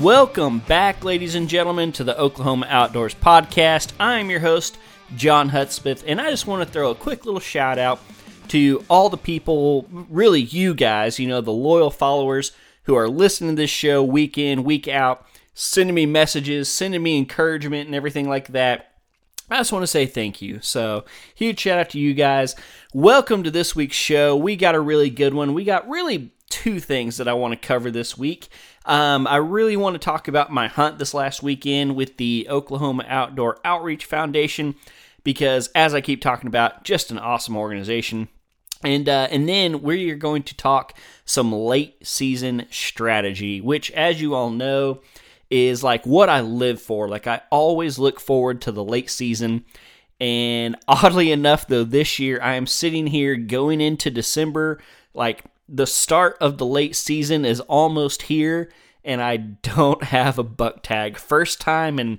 Welcome back, ladies and gentlemen, to the Oklahoma Outdoors Podcast. I'm your host, John Hudspeth, and I just want to throw a quick little shout out to all the people, really you guys, you know, the loyal followers who are listening to this show week in, week out, sending me messages, sending me encouragement, and everything like that. I just want to say thank you. So, huge shout out to you guys. Welcome to this week's show. We got a really good one. We got really two things that I want to cover this week. Um, I really want to talk about my hunt this last weekend with the Oklahoma Outdoor Outreach Foundation because, as I keep talking about, just an awesome organization. And uh, and then we're going to talk some late season strategy, which, as you all know, is like what I live for. Like I always look forward to the late season. And oddly enough, though, this year I am sitting here going into December, like the start of the late season is almost here, and I don't have a buck tag. First time and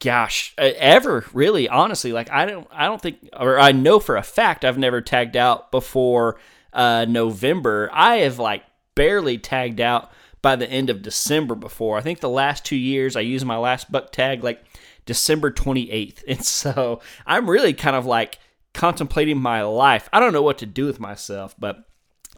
gosh, ever really, honestly. Like I don't, I don't think, or I know for a fact I've never tagged out before uh, November. I have like barely tagged out by the end of December before. I think the last two years I used my last buck tag like December 28th, and so I'm really kind of like contemplating my life. I don't know what to do with myself, but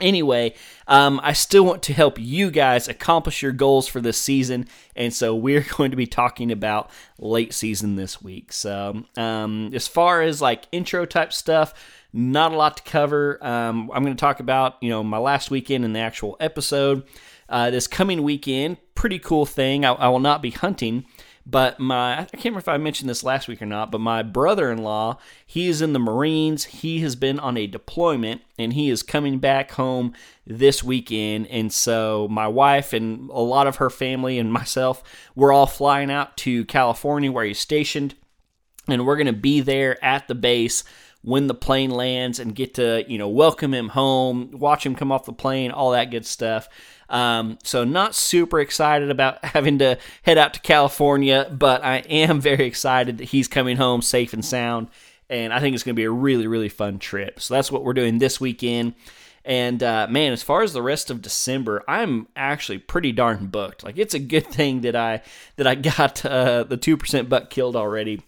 Anyway, um, I still want to help you guys accomplish your goals for this season, and so we're going to be talking about late season this week. So, um, as far as like intro type stuff, not a lot to cover. Um, I'm going to talk about you know my last weekend in the actual episode. Uh, this coming weekend, pretty cool thing. I, I will not be hunting, but my, I can't remember if I mentioned this last week or not, but my brother in law, he is in the Marines. He has been on a deployment and he is coming back home this weekend. And so my wife and a lot of her family and myself, we're all flying out to California where he's stationed. And we're going to be there at the base when the plane lands and get to, you know, welcome him home, watch him come off the plane, all that good stuff. Um, so not super excited about having to head out to California, but I am very excited that he's coming home safe and sound. And I think it's going to be a really, really fun trip. So that's what we're doing this weekend. And uh, man, as far as the rest of December, I'm actually pretty darn booked. Like it's a good thing that I that I got uh, the two percent buck killed already.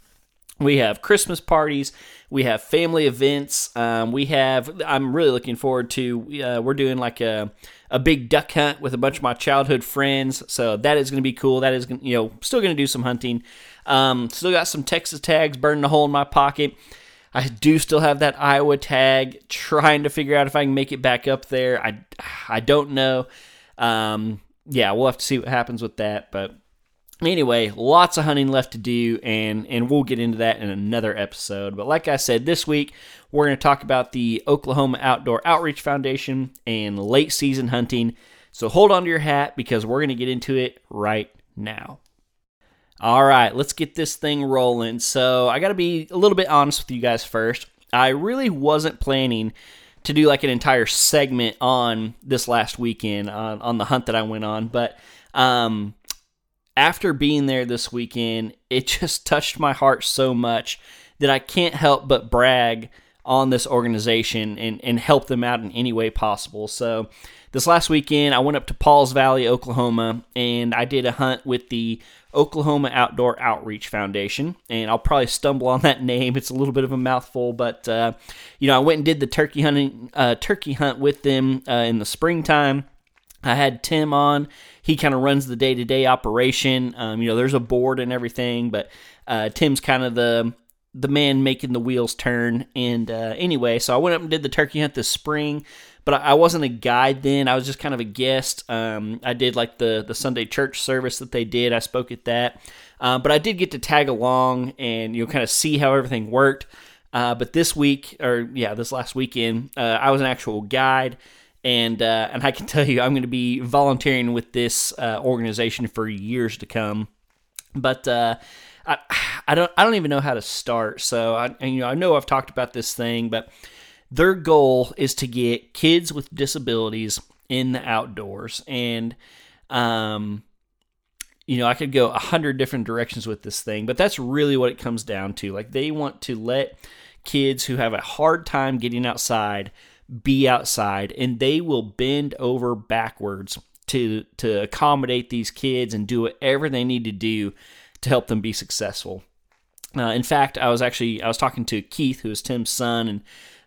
We have Christmas parties. We have family events. Um, we have. I'm really looking forward to. Uh, we're doing like a a big duck hunt with a bunch of my childhood friends. So that is going to be cool. That is, gonna, you know, still going to do some hunting. Um, still got some Texas tags burning a hole in my pocket. I do still have that Iowa tag. Trying to figure out if I can make it back up there. I I don't know. Um, yeah, we'll have to see what happens with that. But anyway, lots of hunting left to do, and and we'll get into that in another episode. But like I said, this week we're going to talk about the Oklahoma Outdoor Outreach Foundation and late season hunting. So hold on to your hat because we're going to get into it right now. All right, let's get this thing rolling. So I got to be a little bit honest with you guys first. I really wasn't planning to do like an entire segment on this last weekend on, on the hunt that I went on, but um, after being there this weekend, it just touched my heart so much that I can't help but brag on this organization and, and help them out in any way possible. So, this last weekend, I went up to Pauls Valley, Oklahoma, and I did a hunt with the Oklahoma Outdoor Outreach Foundation. And I'll probably stumble on that name; it's a little bit of a mouthful, but uh, you know, I went and did the turkey hunting, uh, turkey hunt with them uh, in the springtime. I had Tim on. He kind of runs the day to day operation. Um, you know, there's a board and everything, but uh, Tim's kind of the the man making the wheels turn. And uh, anyway, so I went up and did the turkey hunt this spring, but I wasn't a guide then. I was just kind of a guest. Um, I did like the the Sunday church service that they did. I spoke at that, uh, but I did get to tag along and you know kind of see how everything worked. Uh, but this week, or yeah, this last weekend, uh, I was an actual guide and uh, and I can tell you, I'm going to be volunteering with this uh, organization for years to come. But uh, I, I don't I don't even know how to start. So I and, you know I know I've talked about this thing, but their goal is to get kids with disabilities in the outdoors, and um, you know I could go a hundred different directions with this thing, but that's really what it comes down to. Like they want to let kids who have a hard time getting outside be outside, and they will bend over backwards to to accommodate these kids and do whatever they need to do to help them be successful. Uh, in fact, I was actually I was talking to Keith, who is Tim's son, and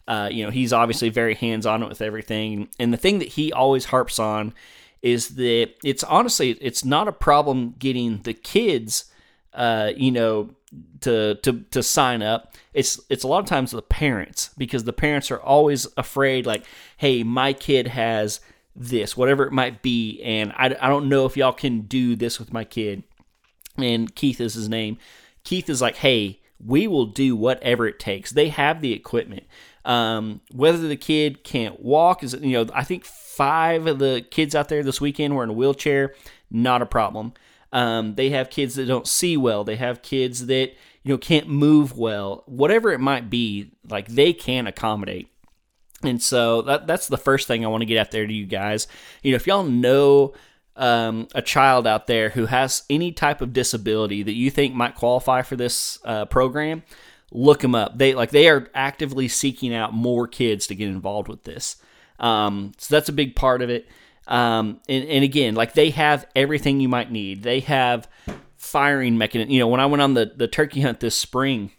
uh, you know he's obviously very hands on with everything. And the thing that he always harps on is that it's honestly it's not a problem getting the kids, uh, you know, to to to sign up. It's it's a lot of times the parents because the parents are always afraid, like, hey, my kid has this, whatever it might be, and I, I don't know if y'all can do this with my kid and Keith is his name. Keith is like, hey, we will do whatever it takes. They have the equipment. Um, whether the kid can't walk is, you know, I think five of the kids out there this weekend were in a wheelchair. Not a problem. Um, they have kids that don't see well. They have kids that you know can't move well. Whatever it might be, like they can accommodate. And so that that's the first thing I want to get out there to you guys. You know, if y'all know um, a child out there who has any type of disability that you think might qualify for this uh, program, look them up. They like they are actively seeking out more kids to get involved with this. Um, so that's a big part of it. Um, and, and again, like they have everything you might need. They have firing mechanism. You know, when I went on the, the turkey hunt this spring,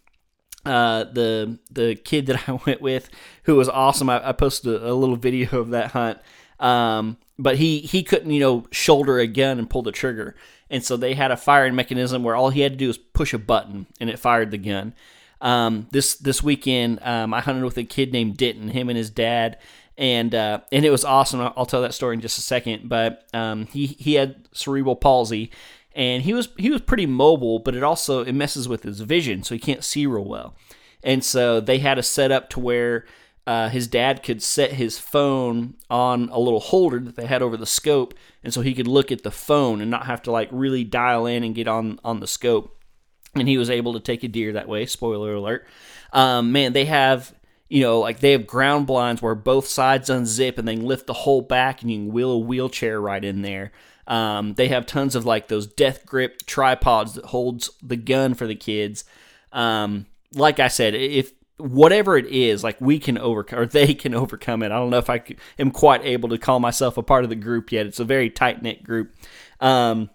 uh, the the kid that I went with, who was awesome, I, I posted a, a, little video of that hunt. Um, but he he couldn't you know shoulder a gun and pull the trigger, and so they had a firing mechanism where all he had to do was push a button and it fired the gun. Um, this this weekend, um, I hunted with a kid named Denton, him and his dad, and uh, and it was awesome. I'll, tell that story in just a second. But um, he he had cerebral palsy, and he was he was pretty mobile, but it also it messes with his vision, so he can't see real well. And so they had a setup to where uh, his dad could set his phone on a little holder that they had over the scope, and so he could look at the phone and not have to like really dial in and get on on the scope. And he was able to take a deer that way. Spoiler alert! Um, man, they have you know like they have ground blinds where both sides unzip and they lift the whole back, and you can wheel a wheelchair right in there. Um, they have tons of like those death grip tripods that holds the gun for the kids. Um, like I said, if whatever it is, like we can overcome, or they can overcome it. I don't know if I am quite able to call myself a part of the group yet. It's a very tight knit group. Um,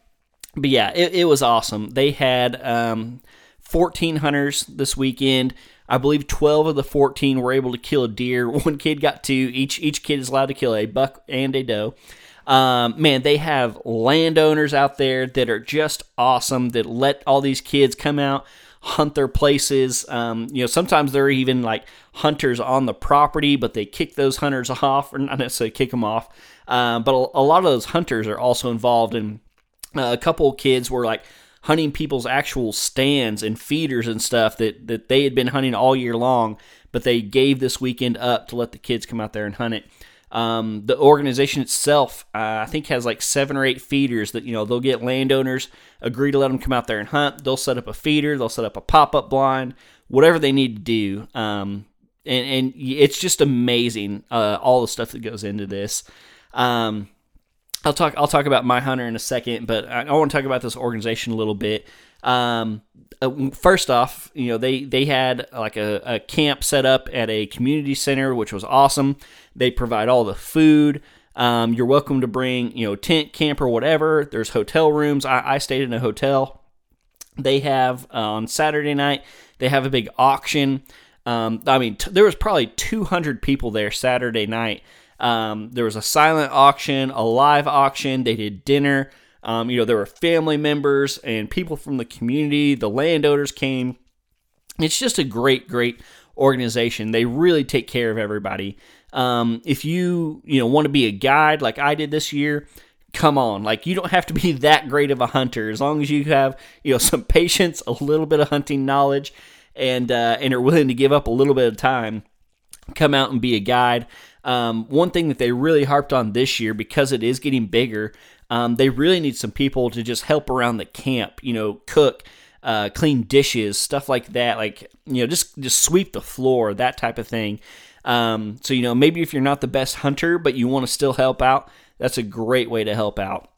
but yeah, it, it, was awesome. They had um, 14 hunters this weekend. I believe 12 of the 14 were able to kill a deer. One kid got two. Each each kid is allowed to kill a buck and a doe. Um, man, they have landowners out there that are just awesome that let all these kids come out hunt their places. Um, you know, sometimes they're even like hunters on the property, but they kick those hunters off, or not necessarily kick them off. Uh, but a, a, lot of those hunters are also involved And Uh, a couple kids were like hunting people's actual stands and feeders and stuff that that they had been hunting all year long, but they gave this weekend up to let the kids come out there and hunt it. Um, the organization itself, uh, I think, has like seven or eight feeders that you know they'll get landowners agree to let them come out there and hunt. They'll set up a feeder, they'll set up a pop up blind, whatever they need to do. Um, and, and it's just amazing uh, all the stuff that goes into this. Um, I'll talk. I'll talk about my hunter in a second, but I, I want to talk about this organization a little bit. Um, uh, first off, you know they they had like a, a camp set up at a community center, which was awesome. They provide all the food. Um, you're welcome to bring you know tent, camper, whatever. There's hotel rooms. I, I stayed in a hotel. They have uh, on Saturday night. They have a big auction. Um, I mean, t- there was probably 200 people there Saturday night. Um, there was a silent auction, a live auction. They did dinner. Um, you know, there were family members and people from the community. The landowners came. It's just a great, great organization. They really take care of everybody. Um, if you you know want to be a guide like I did this year, come on. Like you don't have to be that great of a hunter as long as you have you know some patience, a little bit of hunting knowledge, and uh, and are willing to give up a little bit of time. Come out and be a guide. Um, one thing that they really harped on this year because it is getting bigger um, they really need some people to just help around the camp. You know, cook, uh, clean dishes, stuff like that. Like you know, just just sweep the floor, that type of thing. Um, so you know, maybe if you're not the best hunter, but you want to still help out, that's a great way to help out.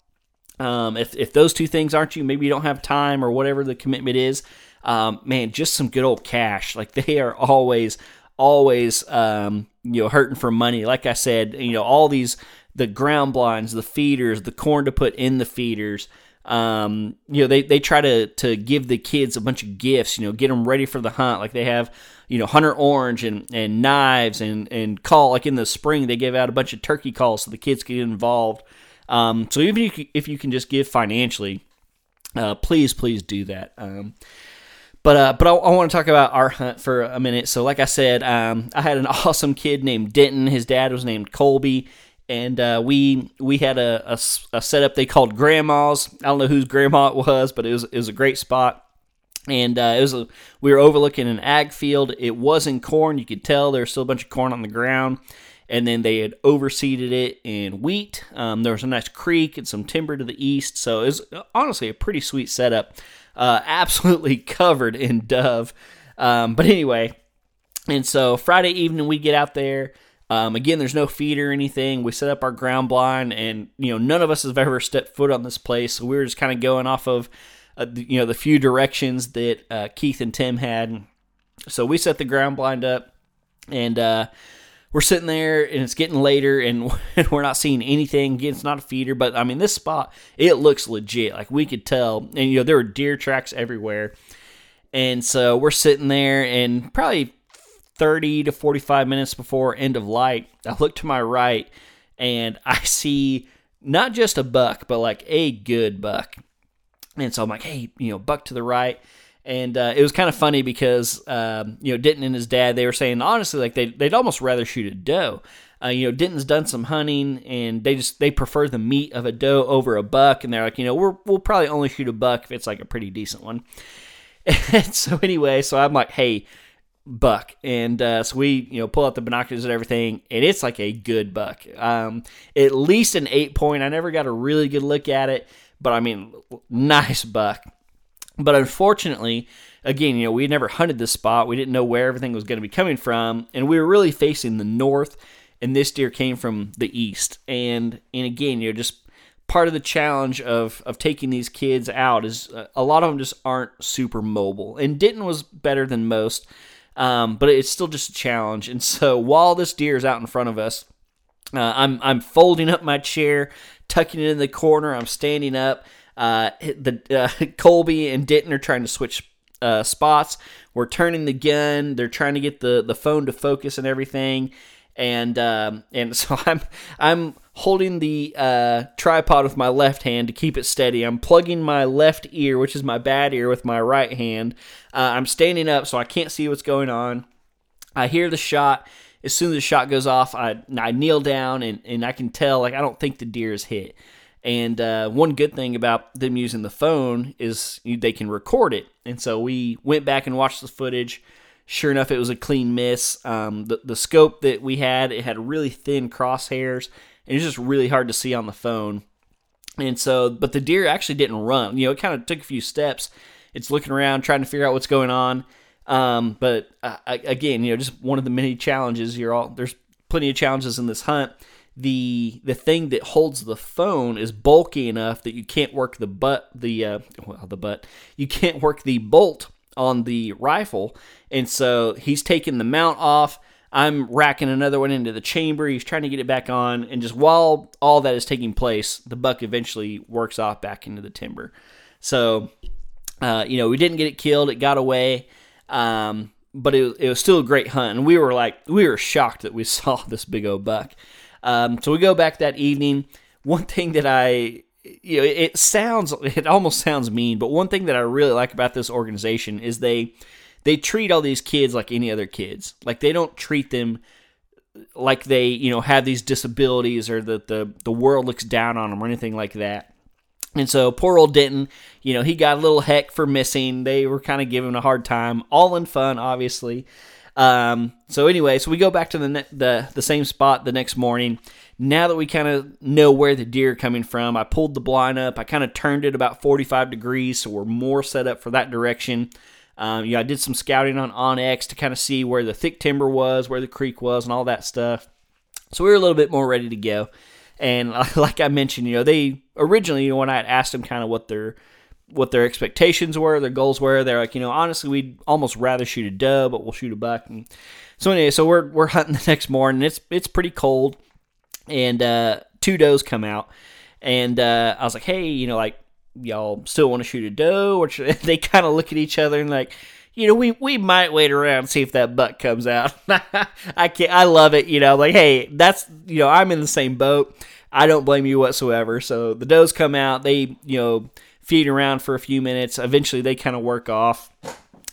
Um, if if those two things aren't you, maybe you don't have time or whatever the commitment is. Um, man, just some good old cash. Like they are always always um, you know hurting for money. Like I said, you know all these the ground blinds, the feeders, the corn to put in the feeders. Um, you know they, they try to to give the kids a bunch of gifts. You know, get them ready for the hunt. Like they have you know hunter orange and and knives and and call. Like in the spring, they give out a bunch of turkey calls so the kids get involved. Um, so even if you, if you can just give financially, uh, please please do that. Um, but uh, but I, I want to talk about our hunt for a minute. So like I said, um, I had an awesome kid named Denton. His dad was named Colby, and uh, we we had a, a, a, setup they called Grandma's. I don't know whose grandma it was, but it was it was a great spot. And uh, it was a, we were overlooking an ag field. It wasn't corn. You could tell there was still a bunch of corn on the ground. And then they had overseeded it in wheat. Um, there was a nice creek and some timber to the east. So it was honestly a pretty sweet setup uh, absolutely covered in dove. Um, but anyway, and so Friday evening we get out there. Um, again, there's no feed or anything. We set up our ground blind, and you know none of us have ever stepped foot on this place, so we were just kind of going off of uh, you know the few directions that uh, Keith and Tim had. So we set the ground blind up, and uh, we're sitting there and it's getting later and we're not seeing anything. It's not a feeder, but I mean, this spot, it looks legit. Like we could tell. And, you know, there were deer tracks everywhere. And so we're sitting there and probably 30 to 45 minutes before end of light, I look to my right and I see not just a buck, but like a good buck. And so I'm like, hey, you know, buck to the right and uh, it was kind of funny because um, you know Denton and his dad they were saying honestly like they they'd almost rather shoot a doe. Uh, you know Denton's done some hunting and they just they prefer the meat of a doe over a buck, and they're like you know we're, we'll probably only shoot a buck if it's like a pretty decent one. And so anyway, so I'm like hey buck. And uh, so we you know pull out the binoculars and everything and it's like a good buck. Um, at least an eight point. I never got a really good look at it but i mean nice buck but unfortunately, again, you know, we had never hunted this spot. We didn't know where everything was going to be coming from, and we were really facing the north. And this deer came from the east. And and again, you know, just part of the challenge of of taking these kids out is uh, a lot of them just aren't super mobile. And Denton was better than most, um, but it's still just a challenge. And so while this deer is out in front of us, uh, I'm I'm folding up my chair, tucking it in the corner. I'm standing up uh, the uh, Colby and Denton are trying to switch uh, spots. We're turning the gun. They're trying to get the, the phone to focus and everything. And um, and so I'm I'm holding the uh, tripod with my left hand to keep it steady. I'm plugging my left ear, which is my bad ear, with my right hand. Uh, I'm standing up so I can't see what's going on. I hear the shot. As soon as the shot goes off, I, I kneel down and, and I can tell like I don't think the deer is hit. And uh, one good thing about them using the phone is they can record it. And so we went back and watched the footage. Sure enough, it was a clean miss. Um, the, the scope that we had, it had really thin crosshairs, and it's just really hard to see on the phone. And so, but the deer actually didn't run. You know, it kind of took a few steps. It's looking around, trying to figure out what's going on. Um, but uh, again, you know, just one of the many challenges. You're all there's plenty of challenges in this hunt the the thing that holds the phone is bulky enough that you can't work the butt the uh, well the butt you can't work the bolt on the rifle. And so he's taking the mount off. I'm racking another one into the chamber. He's trying to get it back on. And just while all that is taking place the buck eventually works off back into the timber. So uh, you know we didn't get it killed. It got away. Um, but it, it was still a great hunt. And we were like we were shocked that we saw this big old buck um, so we go back that evening. One thing that I, you know, it sounds, it almost sounds mean, but one thing that I really like about this organization is they, they treat all these kids like any other kids. Like they don't treat them like they, you know, have these disabilities or that the, the world looks down on them or anything like that. And so poor old Denton, you know, he got a little heck for missing. They were kind of giving him a hard time, all in fun, obviously. Um, so anyway, so we go back to the, the the same spot the next morning. now that we kind of know where the deer are coming from, I pulled the blind up. I kind of turned it about 45 degrees, so we're more set up for that direction. Um, you know, I did some scouting on onX to kind of see where the thick timber was, where the creek was, and all that stuff. So we were a little bit more ready to go. And like I mentioned, you know, they originally, you know, when I had asked them kind of what their what their expectations were, their goals were, they're like, you know, honestly, we'd almost rather shoot a doe, but we'll shoot a buck. And so anyway, so we're we're hunting the next morning. It's it's pretty cold, and uh, two does come out, and uh, I was like, hey, you know, like y'all still want to shoot a doe, or they kind of look at each other and like. You know, we, we might wait around and see if that buck comes out. I can't. I love it. You know, like hey, that's you know, I'm in the same boat. I don't blame you whatsoever. So the does come out. They you know feed around for a few minutes. Eventually, they kind of work off,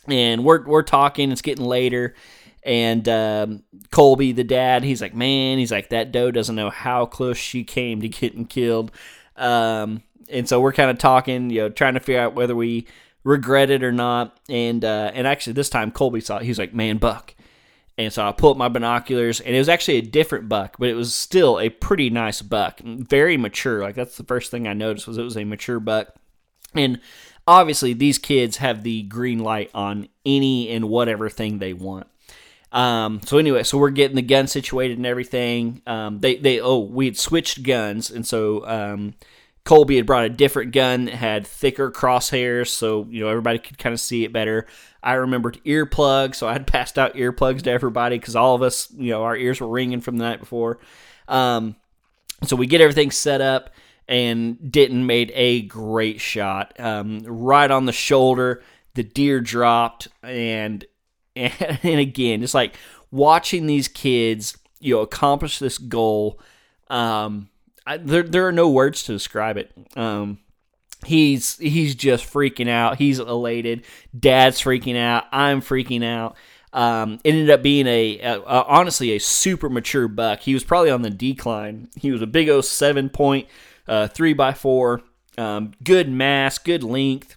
and we're we're talking. It's getting later, and um, Colby, the dad, he's like, man, he's like, that doe doesn't know how close she came to getting killed. Um, and so we're kind of talking, you know, trying to figure out whether we regret it or not. And uh, and actually, this time Colby saw it. He was like, man, buck. And so I pulled up my binoculars, and it was actually a different buck, but it was still a pretty nice buck, very mature. Like that's the first thing I noticed was it was a mature buck. And obviously, these kids have the green light on any and whatever thing they want. Um, so anyway, so we're getting the gun situated and everything. Um, they they oh we had switched guns, and so um, Colby had brought a different gun that had thicker crosshairs, so you know everybody could kind of see it better. I remembered earplugs, so I had passed out earplugs to everybody because all of us, you know, our ears were ringing from the night before. Um, so we get everything set up, and Denton made a great shot, um, right on the shoulder. The deer dropped, and and, and again, it's like watching these kids, you know, accomplish this goal. Um, I, there there are no words to describe it. Um, he's he's just freaking out. He's elated. Dad's freaking out. I'm freaking out. Um, ended up being a, a, a, honestly a super mature buck. He was probably on the decline. He was a big 07 point, uh, three by four, um, good mass, good length.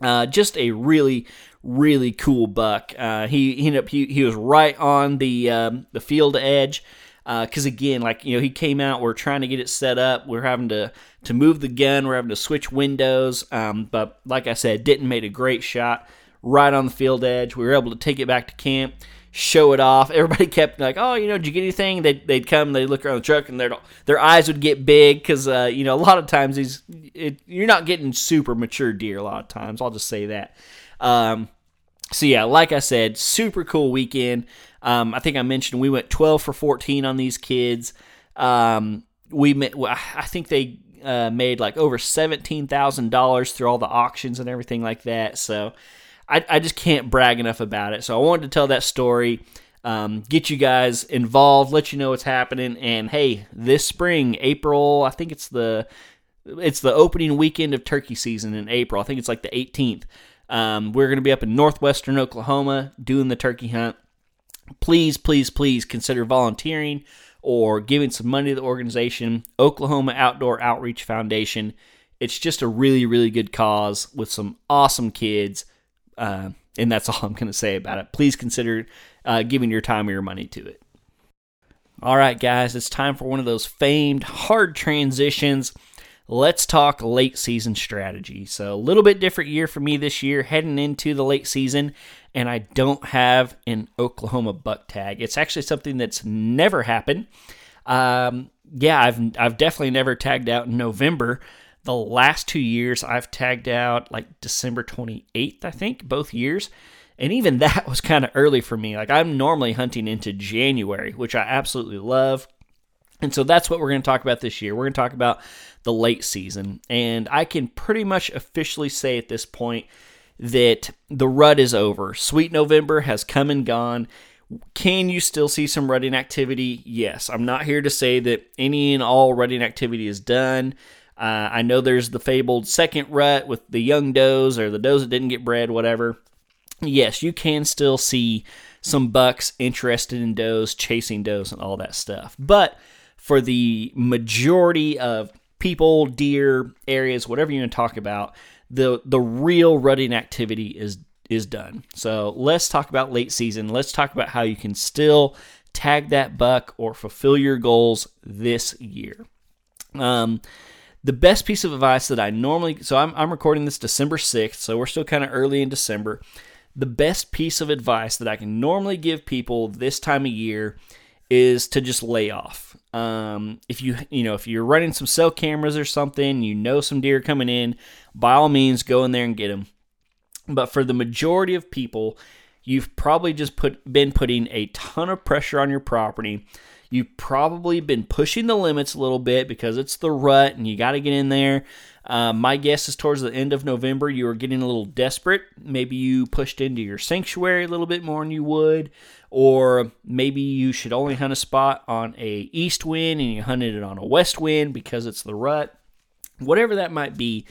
Uh, just a really really cool buck. Uh, he, he ended up he, he was right on the um, the field edge because uh, again, like you know, he came out. We're trying to get it set up. We're having to to move the gun. We're having to switch windows. Um, but like I said, Denton made a great shot right on the field edge. We were able to take it back to camp. Show it off. Everybody kept like, "Oh, you know, did you get anything?" They'd, they'd come, they'd look around the truck, and their their eyes would get big because uh, you know a lot of times these it, you're not getting super mature deer. A lot of times, I'll just say that. Um, so yeah, like I said, super cool weekend. Um, I think I mentioned we went 12 for 14 on these kids. Um, we met, I think they uh, made like over $17,000 through all the auctions and everything like that. So I, I, just can't brag enough about it. So I wanted to tell that story, um, get you guys involved, let you know what's happening. And hey, this spring, April, I think it's the it's the opening weekend of turkey season in April. I think it's like the 18th. Um, we're going to be up in northwestern Oklahoma doing the turkey hunt. Please, please, please consider volunteering or giving some money to the organization, Oklahoma Outdoor Outreach Foundation. It's just a really, really good cause with some awesome kids. Uh, and that's all I'm going to say about it. Please consider uh, giving your time or your money to it. All right, guys, it's time for one of those famed hard transitions let's talk late season strategy. So, a little bit different year for me this year, heading into the late season, and I don't have an Oklahoma buck tag. It's actually something that's never happened. Um, yeah, I've I've definitely never tagged out in November. The last two years, I've tagged out like December 28th, I think, both years. And even that was kind of early for me. Like, I'm normally hunting into January, which I absolutely love. And so that's what we're going to talk about this year. We're going to talk about the late season. And I can pretty much officially say at this point that the rut is over. Sweet November has come and gone. Can you still see some rutting activity? Yes. I'm not here to say that any and all rutting activity is done. Uh, I know there's the fabled second rut with the young does or the does that didn't get bred, whatever. Yes, you can still see some bucks interested in does, chasing does, and all that stuff. But for the majority of people, deer, areas, whatever you want to talk about, the the real rutting activity is is done. So let's talk about late season. Let's talk about how you can still tag that buck or fulfill your goals this year. Um, the best piece of advice that I normally so I'm, I'm recording this December 6th, so we're still kind of early in December. The best piece of advice that I can normally give people this time of year is to just lay off. Um, if you you know if you're running some cell cameras or something, you know some deer coming in, by all means go in there and get them. But for the majority of people, you've probably just put been putting a ton of pressure on your property You've probably been pushing the limits a little bit because it's the rut and you got to get in there. Uh, my guess is towards the end of November, you were getting a little desperate. Maybe you pushed into your sanctuary a little bit more than you would, or maybe you should only hunt a spot on a east wind and you hunted it on a west wind because it's the rut. Whatever that might be,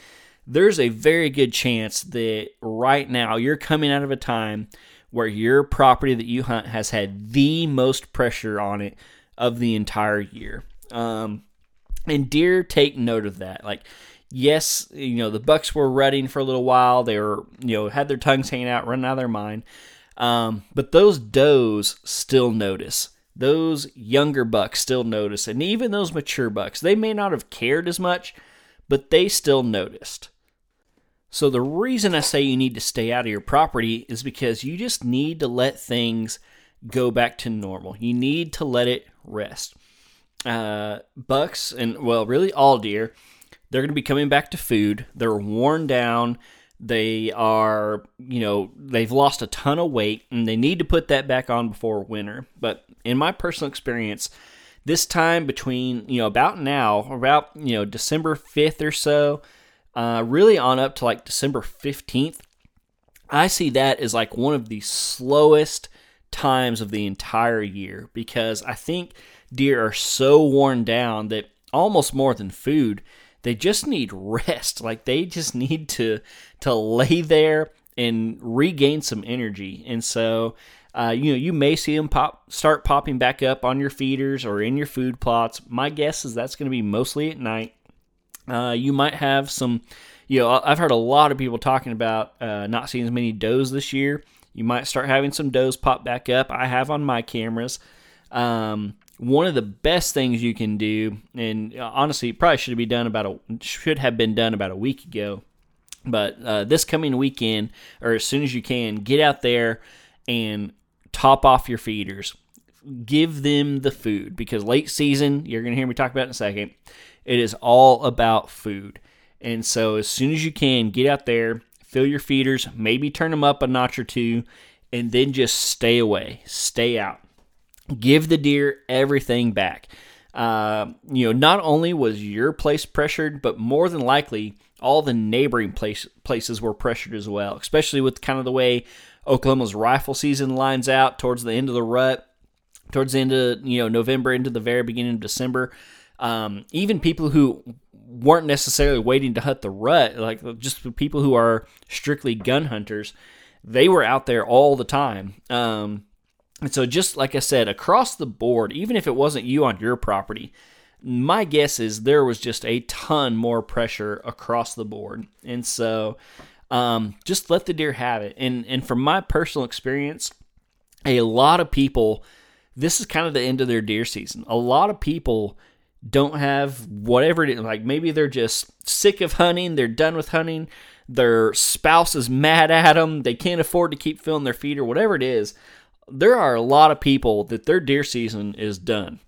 there's a very good chance that right now you're coming out of a time where your property that you hunt has had the most pressure on it of the entire year. Um, and deer take note of that. Like, yes, you know, the bucks were rutting for a little while. They were, you know, had their tongues hanging out, running out of their mind. Um, but those does still notice. Those younger bucks still notice. And even those mature bucks, they may not have cared as much, but they still noticed. So the reason I say you need to stay out of your property is because you just need to let things go back to normal. You need to let it rest. Uh, bucks and well, really all deer, they're going to be coming back to food. They're worn down. They are, you know, they've lost a ton of weight and they need to put that back on before winter. But in my personal experience, this time between, you know, about now, about, you know, December 5th or so, uh, really on up to like December 15th, I see that as like one of the slowest times of the entire year because I think deer are so worn down that almost more than food, they just need rest. Like they just need to to lay there and regain some energy. And so, uh, you know, you may see them pop start popping back up on your feeders or in your food plots. My guess is that's going to be mostly at night. Uh, you might have some, you know, I've heard a lot of people talking about uh, not seeing as many does this year. You might start having some does pop back up. I have on my cameras. Um, one of the best things you can do, and uh, honestly, probably should be done about a should have been done about a week ago. But uh, this coming weekend, or as soon as you can, get out there and top off your feeders. Give them the food because late season, you're going to hear me talk about in a second. It is all about food. And so, as soon as you can, get out there, fill your feeders, maybe turn them up a notch or two, and then just stay away, stay out. Give the deer everything back. Uh, you know, not only was your place pressured, but more than likely all the neighboring place, places were pressured as well, especially with kind of the way Oklahoma's rifle season lines out towards the end of the rut, towards the end of you know November into the very beginning of December. Um, even people who weren't necessarily waiting to hunt the rut, like just people who are strictly gun hunters, they were out there all the time. Um, and so, just like I said, across the board, even if it wasn't you on your property, my guess is there was just a ton more pressure across the board. And so, um, just let the deer have it. And and from my personal experience, a lot of people, this is kind of the end of their deer season. A lot of people don't have whatever it is. Like maybe they're just sick of hunting, they're done with hunting, their spouse is mad at them, they can't afford to keep filling their feed or whatever it is. There are a lot of people that their deer season is done.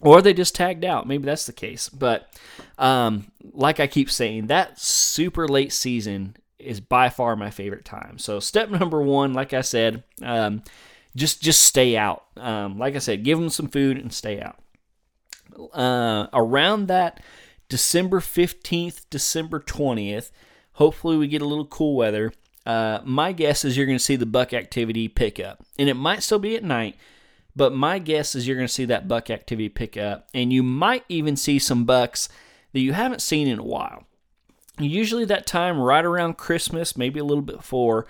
Or they just tagged out. Maybe that's the case. But um, like I keep saying, that super late season is by far my favorite time. So step number one, like I said, um, just just stay out. Um, like I said, give them some food and stay out uh, around that December 15th, December 20th, hopefully we get a little cool weather. Uh, my guess is you're going to see the buck activity pick up. And it might still be at night, but my guess is you're going to see that buck activity pick up. And you might even see some bucks that you haven't seen in a while. Usually, that time right around Christmas, maybe a little bit before,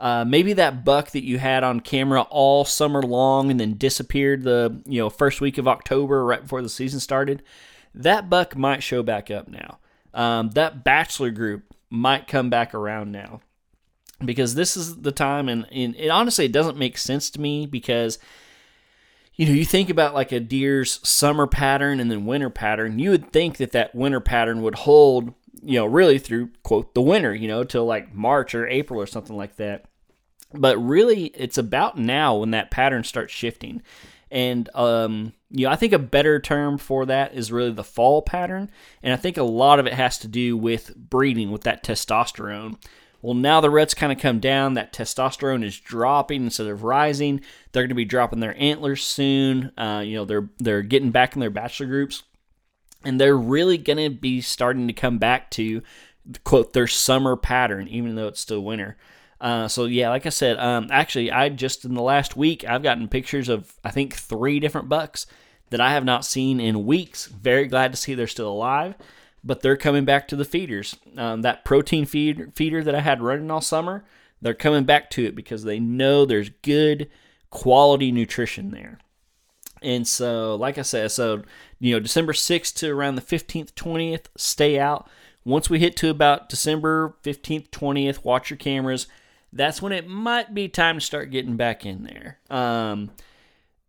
uh, maybe that buck that you had on camera all summer long and then disappeared the you know first week of October right before the season started, that buck might show back up now. Um, that bachelor group might come back around now because this is the time, and, and it honestly it doesn't make sense to me because you know, you think about like a deer's summer pattern and then winter pattern, you would think that that winter pattern would hold, you know, really through quote the winter, you know, till like March or April or something like that. But really, it's about now when that pattern starts shifting. And, um, you know, I think a better term for that is really the fall pattern. And I think a lot of it has to do with breeding with that testosterone. Well, now the reds kind of come down. That testosterone is dropping instead of rising. They're going to be dropping their antlers soon. Uh, you know, they're they're getting back in their bachelor groups, and they're really going to be starting to come back to quote their summer pattern, even though it's still winter. Uh, so yeah, like I said, um, actually, I just in the last week I've gotten pictures of I think three different bucks that I have not seen in weeks. Very glad to see they're still alive but they're coming back to the feeders. Um, that protein feed, feeder that I had running all summer, they're coming back to it because they know there's good quality nutrition there. And so, like I said, so you know, December 6th to around the 15th, 20th, stay out. Once we hit to about December 15th, 20th, watch your cameras. That's when it might be time to start getting back in there. Um,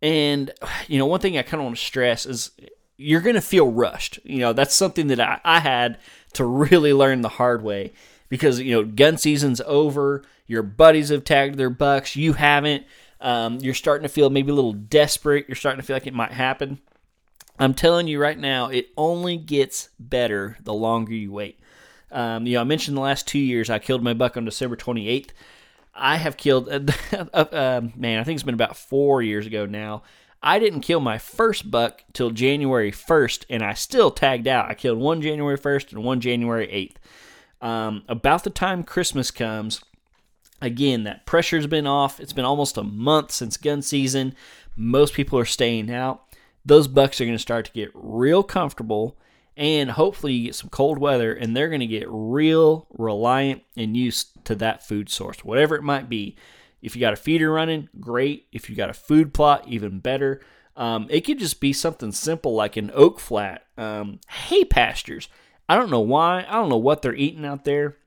and you know, one thing I kind of want to stress is you're going to feel rushed. You know, that's something that I, I had to really learn the hard way because, you know, gun season's over. Your buddies have tagged their bucks. You haven't. Um, you're starting to feel maybe a little desperate. You're starting to feel like it might happen. I'm telling you right now, it only gets better the longer you wait. Um, you know, I mentioned the last two years I killed my buck on December 28th. I have killed, uh, uh, man, I think it's been about four years ago now. I didn't kill my first buck till January 1st, and I still tagged out. I killed one January 1st and one January 8th. Um, about the time Christmas comes, again, that pressure's been off. It's been almost a month since gun season. Most people are staying out. Those bucks are going to start to get real comfortable, and hopefully, you get some cold weather, and they're going to get real reliant and used to that food source, whatever it might be. If you got a feeder running, great. If you got a food plot, even better. Um, it could just be something simple like an oak flat, um, hay pastures. I don't know why. I don't know what they're eating out there,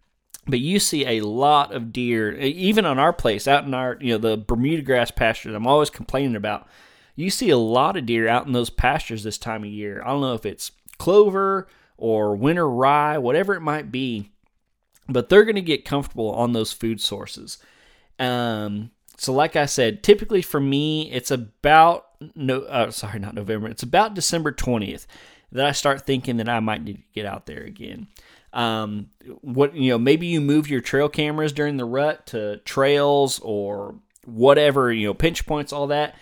but you see a lot of deer, even on our place, out in our, you know, the Bermuda grass pastures. I'm always complaining about. You see a lot of deer out in those pastures this time of year. I don't know if it's clover or winter rye, whatever it might be, but they're going to get comfortable on those food sources. Um, so like I said, typically for me, it's about no, uh, sorry, not November. It's about December twentieth that I start thinking that I might need to get out there again. Um, what you know, maybe you move your trail cameras during the rut to trails or whatever, you know, pinch points, all that.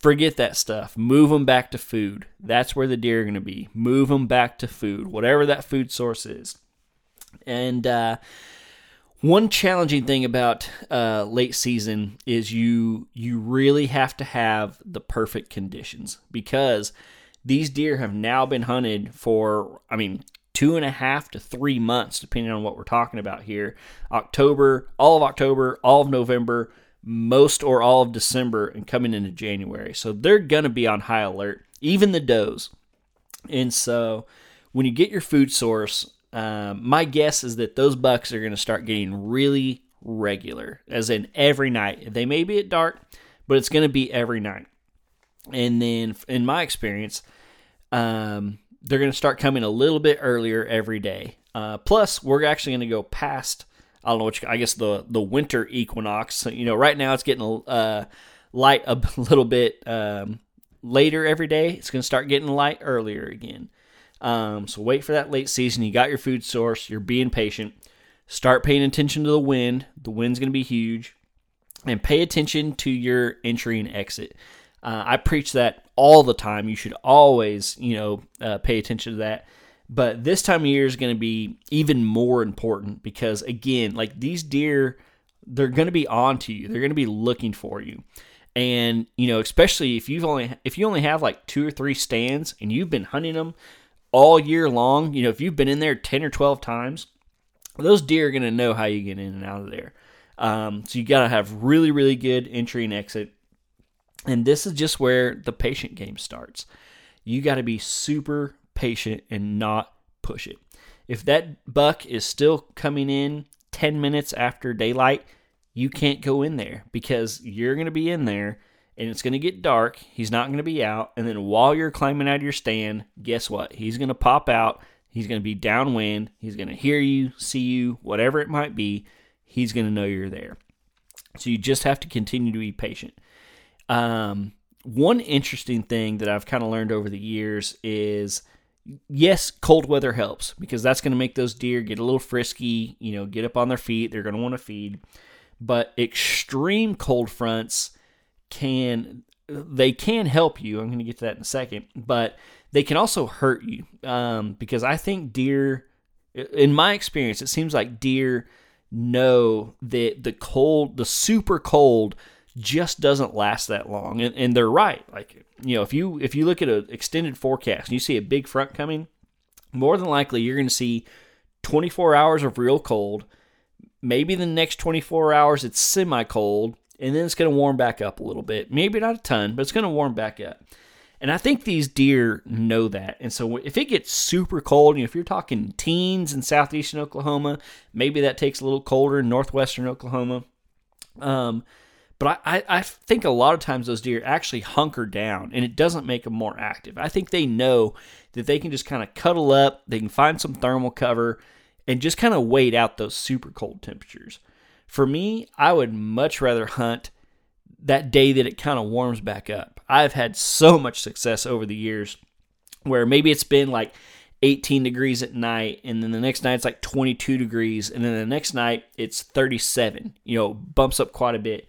Forget that stuff. Move them back to food. That's where the deer are going to be. Move them back to food, whatever that food source is. And uh, one challenging thing about uh, late season is you you really have to have the perfect conditions because these deer have now been hunted for I mean two and a half to three months depending on what we're talking about here. October, all of October, all of November, most or all of December, and coming into January. So they're gonna be on high alert, even the does. And so when you get your food source um, my guess is that those bucks are going to start getting really regular, as in every night. They may be at dark, but it's going to be every night. And then, in my experience, um, they're going to start coming a little bit earlier every day. Uh, plus, we're actually going to go past. I don't know what you, I guess the the winter equinox. You know, right now it's getting uh, light a little bit um, later every day. It's going to start getting light earlier again. Um, so wait for that late season. You got your food source. You're being patient. Start paying attention to the wind. The wind's going to be huge. And pay attention to your entry and exit. Uh, I preach that all the time. You should always, you know, uh, pay attention to that. But this time of year is going to be even more important because, again, like these deer, they're going to be on to you. They're going to be looking for you and you know especially if you've only if you only have like two or three stands and you've been hunting them all year long, you know, if you've been in there 10 or 12 times, those deer are going to know how you get in and out of there. Um, so you got to have really, really good entry and exit. And this is just where the patient game starts. You got to be super patient and not push it. If that buck is still coming in 10 minutes after daylight, you can't go in there because you're going to be in there and it's going to get dark. He's not going to be out. And then while you're climbing out of your stand, guess what? He's going to pop out. He's going to be downwind. He's going to hear you, see you, whatever it might be. He's going to know you're there. So you just have to continue to be patient. Um, one interesting thing that I've kind of learned over the years is yes, cold weather helps because that's going to make those deer get a little frisky, you know, get up on their feet. They're going to want to feed. But extreme cold fronts can they can help you. I'm going to get to that in a second, but they can also hurt you um, because I think deer, in my experience, it seems like deer know that the cold, the super cold, just doesn't last that long, and, and they're right. Like you know, if you if you look at an extended forecast and you see a big front coming, more than likely you're going to see 24 hours of real cold. Maybe the next 24 hours it's semi cold, and then it's going to warm back up a little bit. Maybe not a ton, but it's going to warm back up. And I think these deer know that. And so if it gets super cold, you know, if you're talking teens in southeastern Oklahoma, maybe that takes a little colder in northwestern Oklahoma. Um, but I, I think a lot of times those deer actually hunker down and it doesn't make them more active. I think they know that they can just kind of cuddle up, they can find some thermal cover, and just kind of wait out those super cold temperatures. For me, I would much rather hunt that day that it kind of warms back up. I've had so much success over the years where maybe it's been like 18 degrees at night and then the next night it's like 22 degrees and then the next night it's 37 you know bumps up quite a bit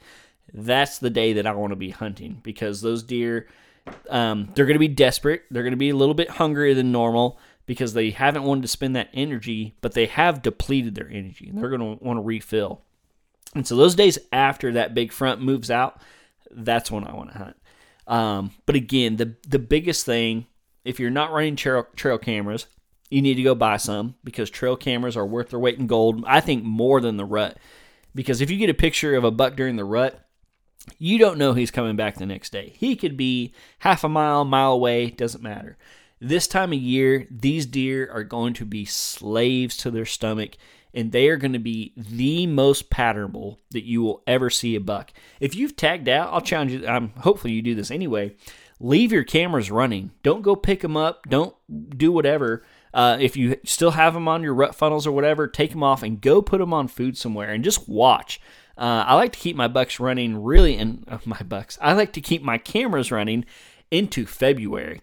that's the day that I want to be hunting because those deer, um, they're going to be desperate. They're going to be a little bit hungrier than normal because they haven't wanted to spend that energy, but they have depleted their energy and they're going to want to refill. And so those days after that big front moves out, that's when I want to hunt. Um, but again, the the biggest thing, if you're not running trail, trail cameras, you need to go buy some because trail cameras are worth their weight in gold. I think more than the rut. Because if you get a picture of a buck during the rut, you don't know he's coming back the next day. He could be half a mile, mile away, doesn't matter. This time of year, these deer are going to be slaves to their stomach and they are going to be the most patternable that you will ever see a buck. If you've tagged out, I'll challenge you. I'm hopefully you do this anyway. Leave your cameras running. Don't go pick them up. Don't do whatever. Uh, if you still have them on your rut funnels or whatever, take them off and go put them on food somewhere and just watch. Uh, I like to keep my bucks running really in uh, my bucks. I like to keep my cameras running into February.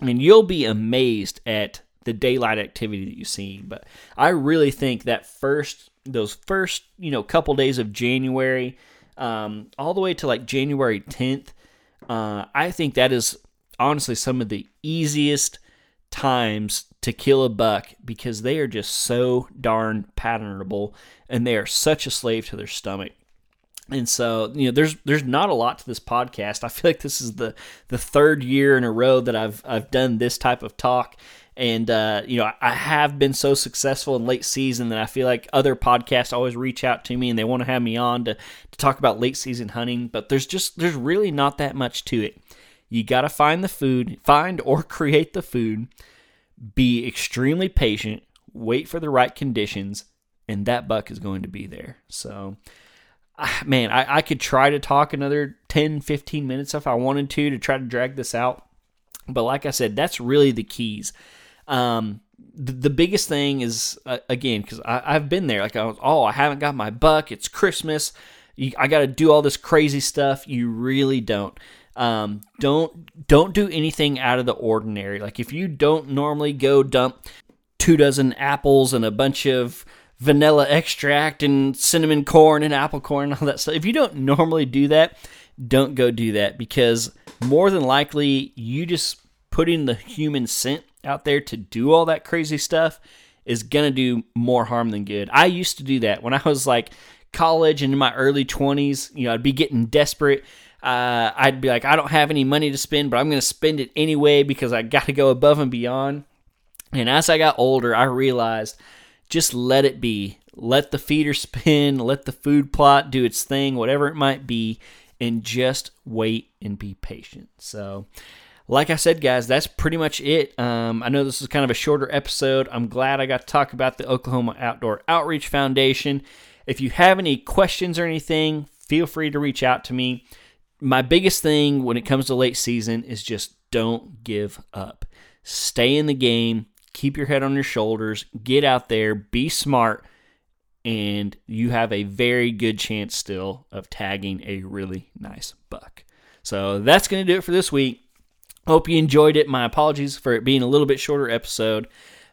I mean, you'll be amazed at the daylight activity that you see, but I really think that first those first you know couple days of January, um, all the way to like January 10th, uh, I think that is honestly some of the easiest times to kill a buck because they are just so darn patternable and they are such a slave to their stomach. And so, you know, there's there's not a lot to this podcast. I feel like this is the the third year in a row that I've I've done this type of talk. And uh, you know, I have been so successful in late season that I feel like other podcasts always reach out to me and they want to have me on to, to talk about late season hunting. But there's just there's really not that much to it. You got to find the food, find or create the food, be extremely patient, wait for the right conditions, and that buck is going to be there. So, man, I, I could try to talk another 10, 15 minutes if I wanted to to try to drag this out. But like I said, that's really the keys. Um, the, biggest thing is, uh, again, because I've been there. Like, I was, oh, I haven't got my buck. It's Christmas. I got to do all this crazy stuff. You really don't. Um, don't don't do anything out of the ordinary. Like if you don't normally go dump two dozen apples and a bunch of vanilla extract and cinnamon corn and apple corn and all that stuff. If you don't normally do that, don't go do that because more than likely you just putting the human scent out there to do all that crazy stuff is gonna do more harm than good. I used to do that when I was like college and in my early 20s. You know, I'd be getting desperate uh, I'd be like, I don't have any money to spend, but I'm going to spend it anyway because I got to go above and beyond. And as I got older, I realized just let it be. Let the feeder spin, let the food plot do its thing, whatever it might be, and just wait and be patient. So, like I said, guys, that's pretty much it. Um, I know this is kind of a shorter episode. I'm glad I got to talk about the Oklahoma Outdoor Outreach Foundation. If you have any questions or anything, feel free to reach out to me my biggest thing when it comes to late season is just don't give up. Stay in the game, keep your head on your shoulders, get out there, be smart, and you have a very good chance still of tagging a really nice buck. So that's going to do it for this week. Hope you enjoyed it. My apologies for it being a little bit shorter episode.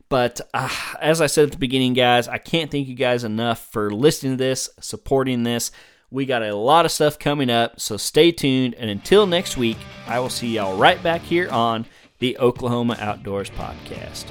But uh, as I said at the beginning, guys, I can't thank you guys enough for listening to this, supporting this. We got a lot of stuff coming up, so stay tuned. And until next week, I will see y'all right back here on the Oklahoma Outdoors Podcast.